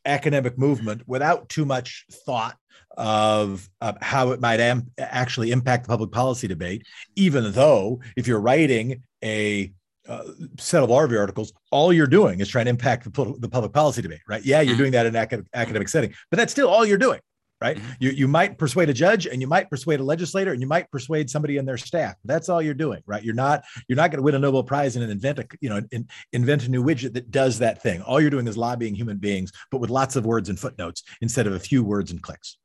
academic movement without too much thought of uh, how it might am- actually impact the public policy debate, even though if you're writing a uh, set of law review articles, all you're doing is trying to impact the, the public policy debate, right? Yeah, you're mm-hmm. doing that in an academic, academic setting, but that's still all you're doing, right? Mm-hmm. You, you might persuade a judge and you might persuade a legislator and you might persuade somebody in their staff. That's all you're doing, right? You're not you're not going to win a Nobel Prize and invent a you know in, invent a new widget that does that thing. All you're doing is lobbying human beings, but with lots of words and footnotes instead of a few words and clicks.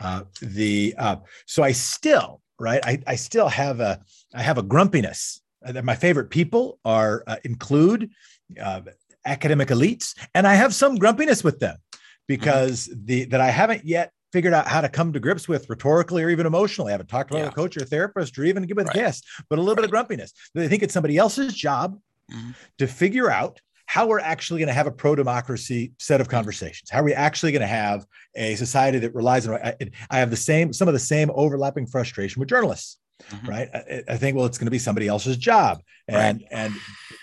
Uh, the uh, so I still right I, I still have a I have a grumpiness my favorite people are uh, include uh, academic elites, and I have some grumpiness with them because mm-hmm. the that I haven't yet figured out how to come to grips with rhetorically or even emotionally. I haven't talked about yeah. a coach or a therapist or even with right. guests, but a little right. bit of grumpiness. They think it's somebody else's job mm-hmm. to figure out how we're actually going to have a pro-democracy set of conversations. How are we actually going to have a society that relies on? I, I have the same, some of the same overlapping frustration with journalists mm-hmm. right? I, I, think, well, it's going to be somebody else's job. And, right. and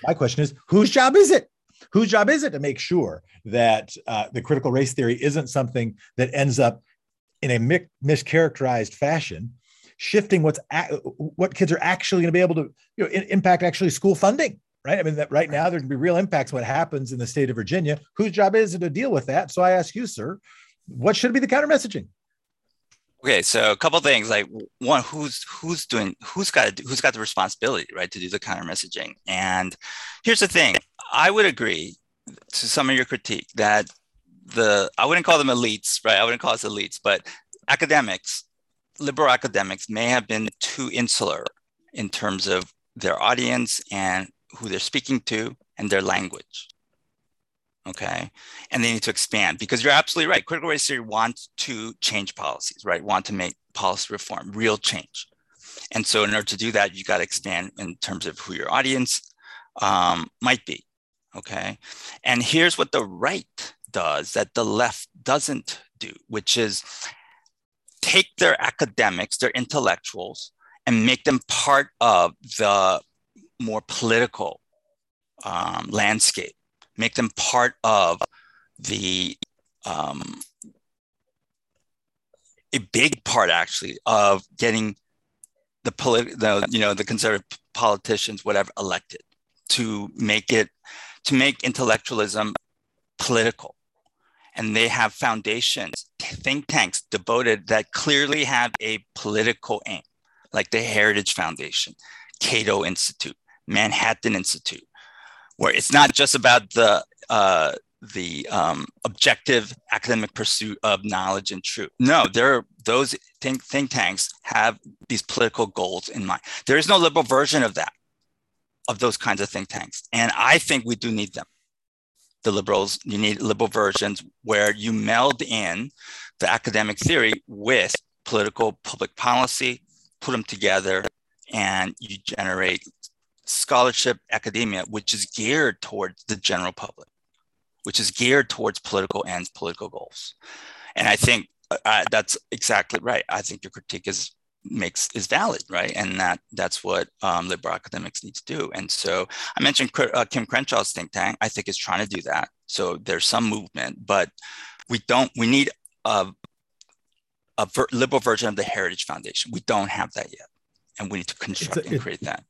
my question is, whose job is it? Whose job is it to make sure that uh, the critical race theory isn't something that ends up in a mi- mischaracterized fashion, shifting what's a- what kids are actually going to be able to you know, in- impact actually school funding, right? I mean, that right now there can be real impacts what happens in the state of Virginia. Whose job is it to deal with that? So I ask you, sir, what should be the counter messaging? Okay, so a couple things like one, who's who's doing who's got who's got the responsibility, right, to do the counter messaging. And here's the thing: I would agree to some of your critique that the I wouldn't call them elites, right? I wouldn't call us elites, but academics, liberal academics, may have been too insular in terms of their audience and who they're speaking to and their language okay? And they need to expand because you're absolutely right critical race theory wants to change policies right? Want to make policy reform real change. And so in order to do that you got to expand in terms of who your audience um, might be okay? And here's what the right does that the left doesn't do which is take their academics their intellectuals and make them part of the more political um, landscape make them part of the um, a big part actually of getting the polit- the you know the conservative politicians whatever elected to make it to make intellectualism political. And they have foundations think tanks devoted that clearly have a political aim like the heritage foundation cato institute manhattan institute where it's not just about the uh, the um, objective academic pursuit of knowledge and truth. No, there are those think, think tanks have these political goals in mind. There is no liberal version of that, of those kinds of think tanks. And I think we do need them. The liberals, you need liberal versions where you meld in the academic theory with political public policy, put them together, and you generate scholarship academia, which is geared towards the general public, which is geared towards political ends, political goals. And I think uh, that's exactly right. I think your critique is makes is valid, right? And that that's what um, liberal academics need to do. And so I mentioned uh, Kim Crenshaw's think tank. I think is trying to do that. So there's some movement, but we don't. We need a, a ver- liberal version of the Heritage Foundation. We don't have that yet, and we need to construct a, and create that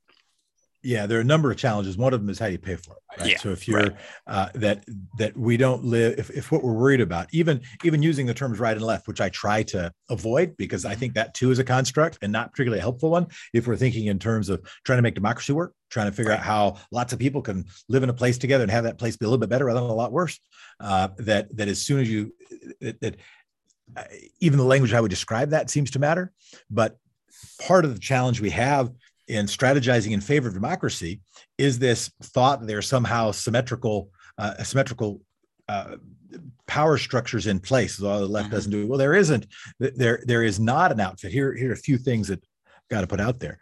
yeah there are a number of challenges. One of them is how do you pay for it right? Yeah, so if you're right. uh, that that we don't live if, if what we're worried about even even using the terms right and left which i try to avoid because i think that too is a construct and not particularly a helpful one. If we're thinking in terms of trying to make democracy work trying to figure right. out how lots of people can live in a place together and have that place be a little bit better rather than a lot worse uh, that that as soon as you that, that uh, even the language i would describe that seems to matter. But part of the challenge we have in strategizing in favor of democracy is this thought that there are somehow symmetrical uh, symmetrical uh, power structures in place. All the left mm-hmm. doesn't do it. Well, there isn't. There there is not an outfit. Here here are a few things that I've got to put out there.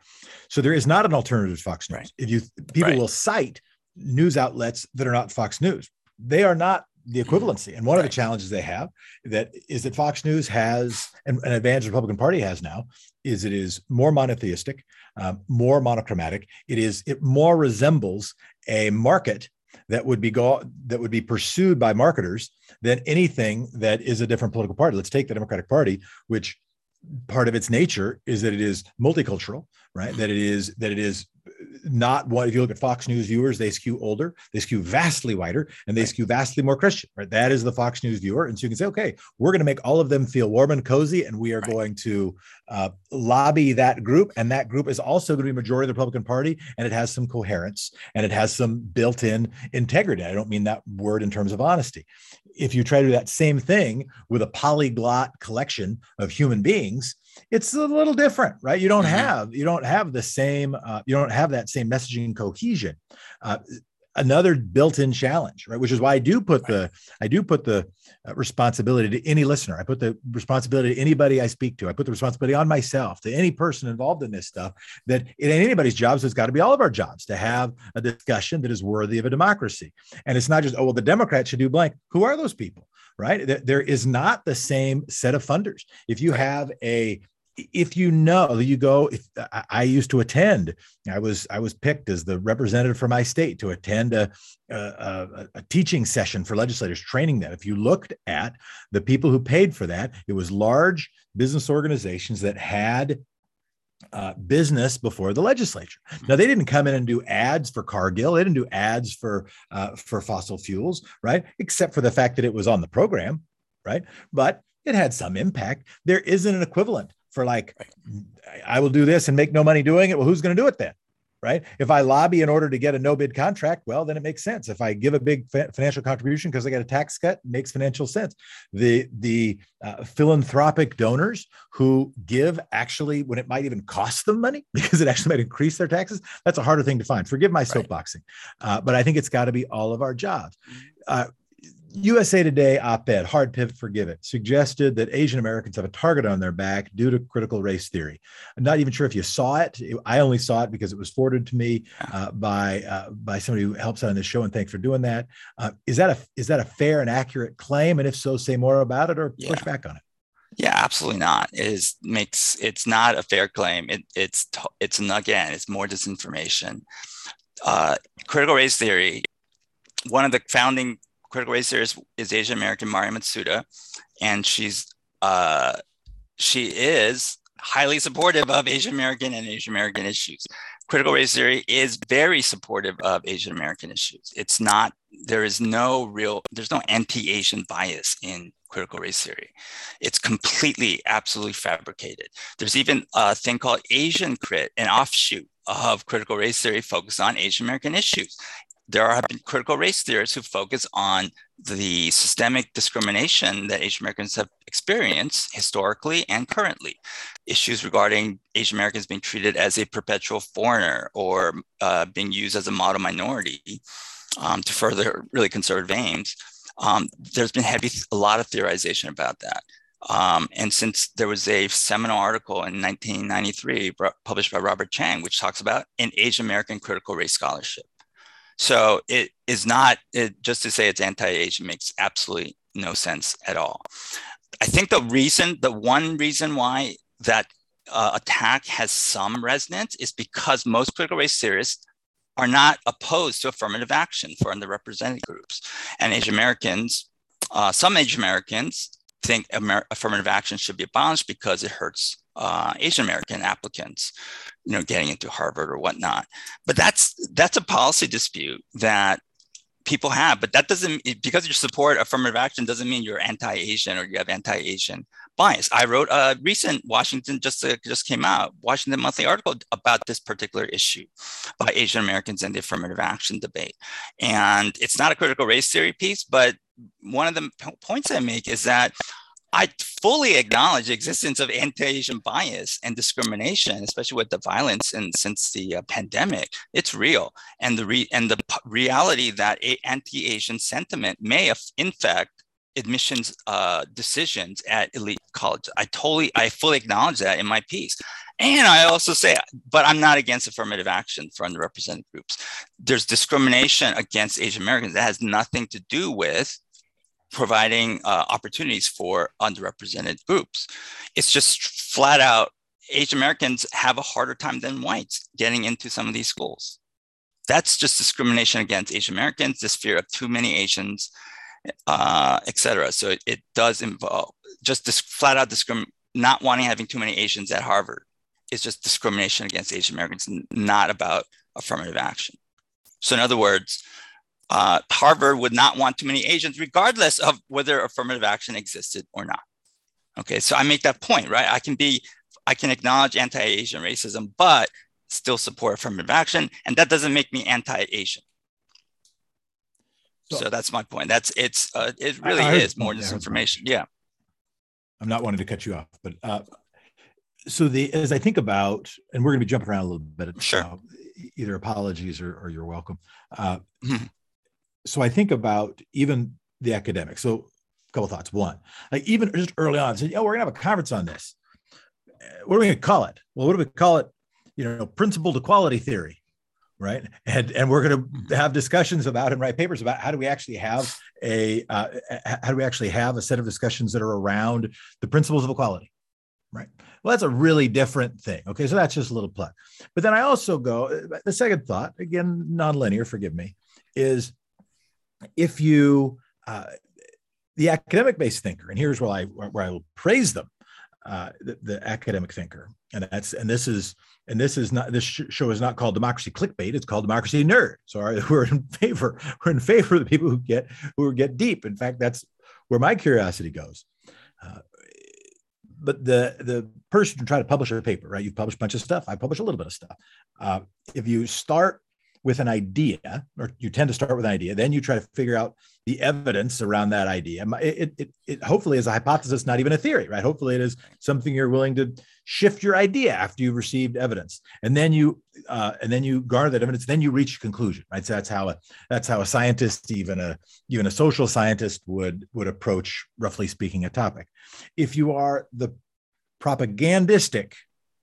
So there is not an alternative to Fox News. Right. If you people right. will cite news outlets that are not Fox News, they are not the equivalency. And one right. of the challenges they have that is that Fox News has, and an advantage the Republican Party has now, is it is more monotheistic, uh, more monochromatic. It is it more resembles a market that would be go that would be pursued by marketers than anything that is a different political party. Let's take the Democratic Party, which part of its nature is that it is multicultural, right? That it is that it is not what if you look at Fox News viewers, they skew older, they skew vastly wider, and they skew vastly more Christian. Right, that is the Fox News viewer, and so you can say, okay, we're going to make all of them feel warm and cozy, and we are right. going to uh, lobby that group, and that group is also going to be majority of the Republican Party, and it has some coherence and it has some built-in integrity. I don't mean that word in terms of honesty. If you try to do that same thing with a polyglot collection of human beings, it's a little different right? You don't mm-hmm. have you don't have the same uh, you don't have that same messaging cohesion. Uh, another built-in challenge right? Which is why i do put the i do put the uh, responsibility to any listener. I put the responsibility to anybody i speak to. I put the responsibility on myself to any person involved in this stuff that it ain't anybody's jobs it's got to be all of our jobs to have a discussion that is worthy of a democracy. And it's not just oh well the democrats should do blank. Who are those people right? There is not the same set of funders. If you have a if you know you go if I, used to attend i was i was picked as the representative for my state to attend a, a, a, teaching session for legislators training them. If you looked at the people who paid for that it was large business organizations that had uh, business before the legislature. Now they didn't come in and do ads for Cargill. They didn't do ads for uh, for fossil fuels, right? Except for the fact that it was on the program, right? But it had some impact. There isn't an equivalent for like, I will do this and make no money doing it. Well, who's going to do it then? Right? If I lobby in order to get a no bid contract, well, then it makes sense. If I give a big financial contribution because I get a tax cut, makes financial sense. The the uh, philanthropic donors who give actually when it might even cost them money because it actually might increase their taxes, that's a harder thing to find. Forgive my soapboxing, uh, but I think it's got to be all of our jobs. Mm-hmm. Uh, USA Today op ed, Hard Pivot Forgive It, suggested that Asian Americans have a target on their back due to critical race theory. I'm not even sure if you saw it. I only saw it because it was forwarded to me uh, by uh, by somebody who helps out on this show, and thanks for doing that. Uh, is that a is that a fair and accurate claim? And if so, say more about it or yeah. push back on it. Yeah, absolutely not. It is makes it's not a fair claim. It, it's it's again, it's more disinformation. Uh, critical race theory. One of the founding critical race theorist is Asian American Mari Matsuda, and she's uh, she is highly supportive of Asian American and Asian American issues. Critical race theory is very supportive of Asian American issues. It's not there is no real there's no anti-Asian bias in critical race theory. It's completely, absolutely fabricated. There's even a thing called Asian crit, an offshoot of critical race theory focused on Asian American issues there have been critical race theorists who focus on the systemic discrimination that Asian Americans have experienced historically and currently. Issues regarding Asian Americans being treated as a perpetual foreigner or uh, being used as a model minority um, to further really conservative aims. Um, there's been heavy, a lot of theorization about that. Um, and since there was a seminal article in 1993 published by Robert Chang, which talks about an Asian American critical race scholarship. So it is not it, just to say it's anti-Asian makes absolutely no sense at all. I think the reason, the one reason why that uh, attack has some resonance is because most critical race theorists are not opposed to affirmative action for underrepresented groups. And Asian Americans, uh, some Asian Americans think Amer- affirmative action should be abolished because it hurts uh, Asian American applicants, you know, getting into Harvard or whatnot. But that's that's a policy dispute that people have. But that doesn't because you support affirmative action doesn't mean you're anti-Asian or you have anti-Asian bias. I wrote a recent Washington just uh, just came out Washington Monthly article about this particular issue by Asian Americans and the affirmative action debate, and it's not a critical race theory piece, but one of the points I make is that I fully acknowledge the existence of anti-Asian bias and discrimination, especially with the violence and since the uh, pandemic. It's real, and the re- and the p- reality that a- anti-Asian sentiment may affect admissions uh, decisions at elite colleges. I totally, I fully acknowledge that in my piece. And I also say, but I'm not against affirmative action for underrepresented groups. There's discrimination against Asian Americans that has nothing to do with providing uh, opportunities for underrepresented groups. It's just flat out Asian Americans have a harder time than whites getting into some of these schools. That's just discrimination against Asian Americans, this fear of too many Asians, uh, et cetera. So it, it does involve just this flat out discrimination, not wanting having too many Asians at Harvard is just discrimination against Asian Americans, not about affirmative action. So in other words, uh, Harvard would not want too many Asians, regardless of whether affirmative action existed or not. Okay, so I make that point, right? I can be, I can acknowledge anti-Asian racism, but still support affirmative action, and that doesn't make me anti-Asian. So, so that's my point. That's it's uh, it really I, I is more disinformation. Yeah. I'm not wanting to cut you off, but uh, so the as I think about, and we're going to be jumping around a little bit. Sure. Uh, either apologies or, or you're welcome. Uh, mm-hmm so I think about even the academics. So a couple of thoughts. One, like even just early on, said, "Yeah, we're gonna have a conference on this. Eh, what are we gonna call it? Well, what do we call it? You know, principle to quality theory." right and and we're going to have discussions about and write papers about how do we actually have a uh, eh, how do we actually have a set of discussions that are around the principles of equality right well that's a really different thing okay so that's just a little plug but then i also go eh, the second thought again nonlinear forgive me is if you uh, the academic based thinker, and here's where I where I will praise them, uh, the, the, academic thinker, and that's and this is and this is not this show is not called democracy clickbait. It's called democracy nerd. So we're in favor we're in favor of the people who get who get deep. In fact, that's where my curiosity goes. Uh, but the the person trying to publish a paper, right? You've published a bunch of stuff. I publish a little bit of stuff. Uh, if you start with an idea, or you tend to start with an idea, then you try to figure out the evidence around that idea. It, it, it, hopefully is a hypothesis, not even a theory, right? Hopefully it is something you're willing to shift your idea after you've received evidence, and then you uh, and then you garner that evidence. Then you reach a conclusion, right? So that's how a that's how a scientist, even a even a social scientist, would would approach, roughly speaking, a topic. If you are the propagandistic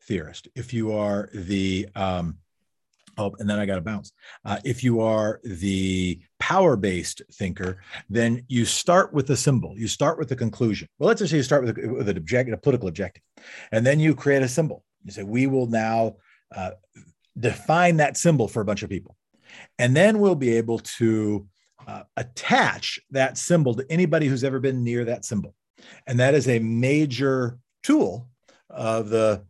theorist, if you are the um, And then I got to bounce. Uh, if you are the power based thinker, then you start with a symbol. You start with a conclusion. Well, let's just say you start with, a, with an objective, a political objective, and then you create a symbol. You say, we will now uh, define that symbol for a bunch of people. And then we'll be able to uh, attach that symbol to anybody who's ever been near that symbol. And that is a major tool of the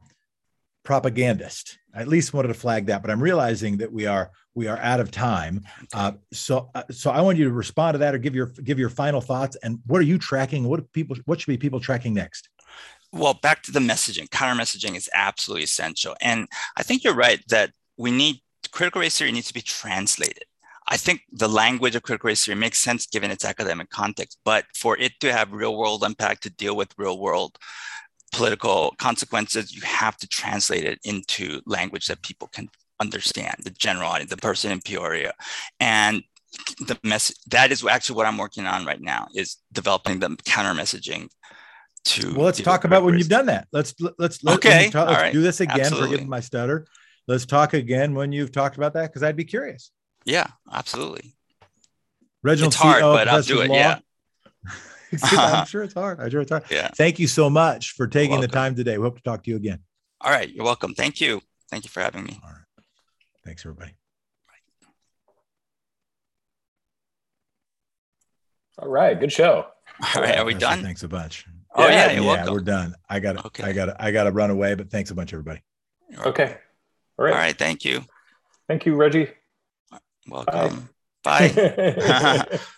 propagandist. I at least wanted to flag that, but I'm realizing that we are we are out of time. Uh, so uh, so I want you to respond to that or give your give your final thoughts. And what are you tracking? What people what should be people tracking next? Well, back to the messaging. Counter messaging is absolutely essential, and I think you're right that we need critical race theory needs to be translated. I think the language of critical race theory makes sense given its academic context, but for it to have real world impact to deal with real world political consequences, you have to translate it into language that people can understand, the general audience, the person in Peoria. And the mess that is actually what I'm working on right now is developing the counter messaging to well let's talk about when you've done that let's let's let's, okay. talk, let's right. do this again absolutely. forgive my stutter let's talk again when you've talked about that because i'd be curious yeah absolutely reginald it's hard but i'll do it law. yeah I'm sure it's hard. I'm sure it's hard. Yeah. Thank you so much for taking the time today. We hope to talk to you again. All right. You're welcome. Thank you. Thank you for having me. All right. Thanks, everybody. All right. Good show. All right. Are we done? Thanks a bunch. Oh yeah, yeah, yeah we're done. I got to, okay. I got to, I got to run away, but thanks a bunch, everybody. Okay. All right. All right. Thank you. Thank you, Reggie. Welcome. Bye. Bye.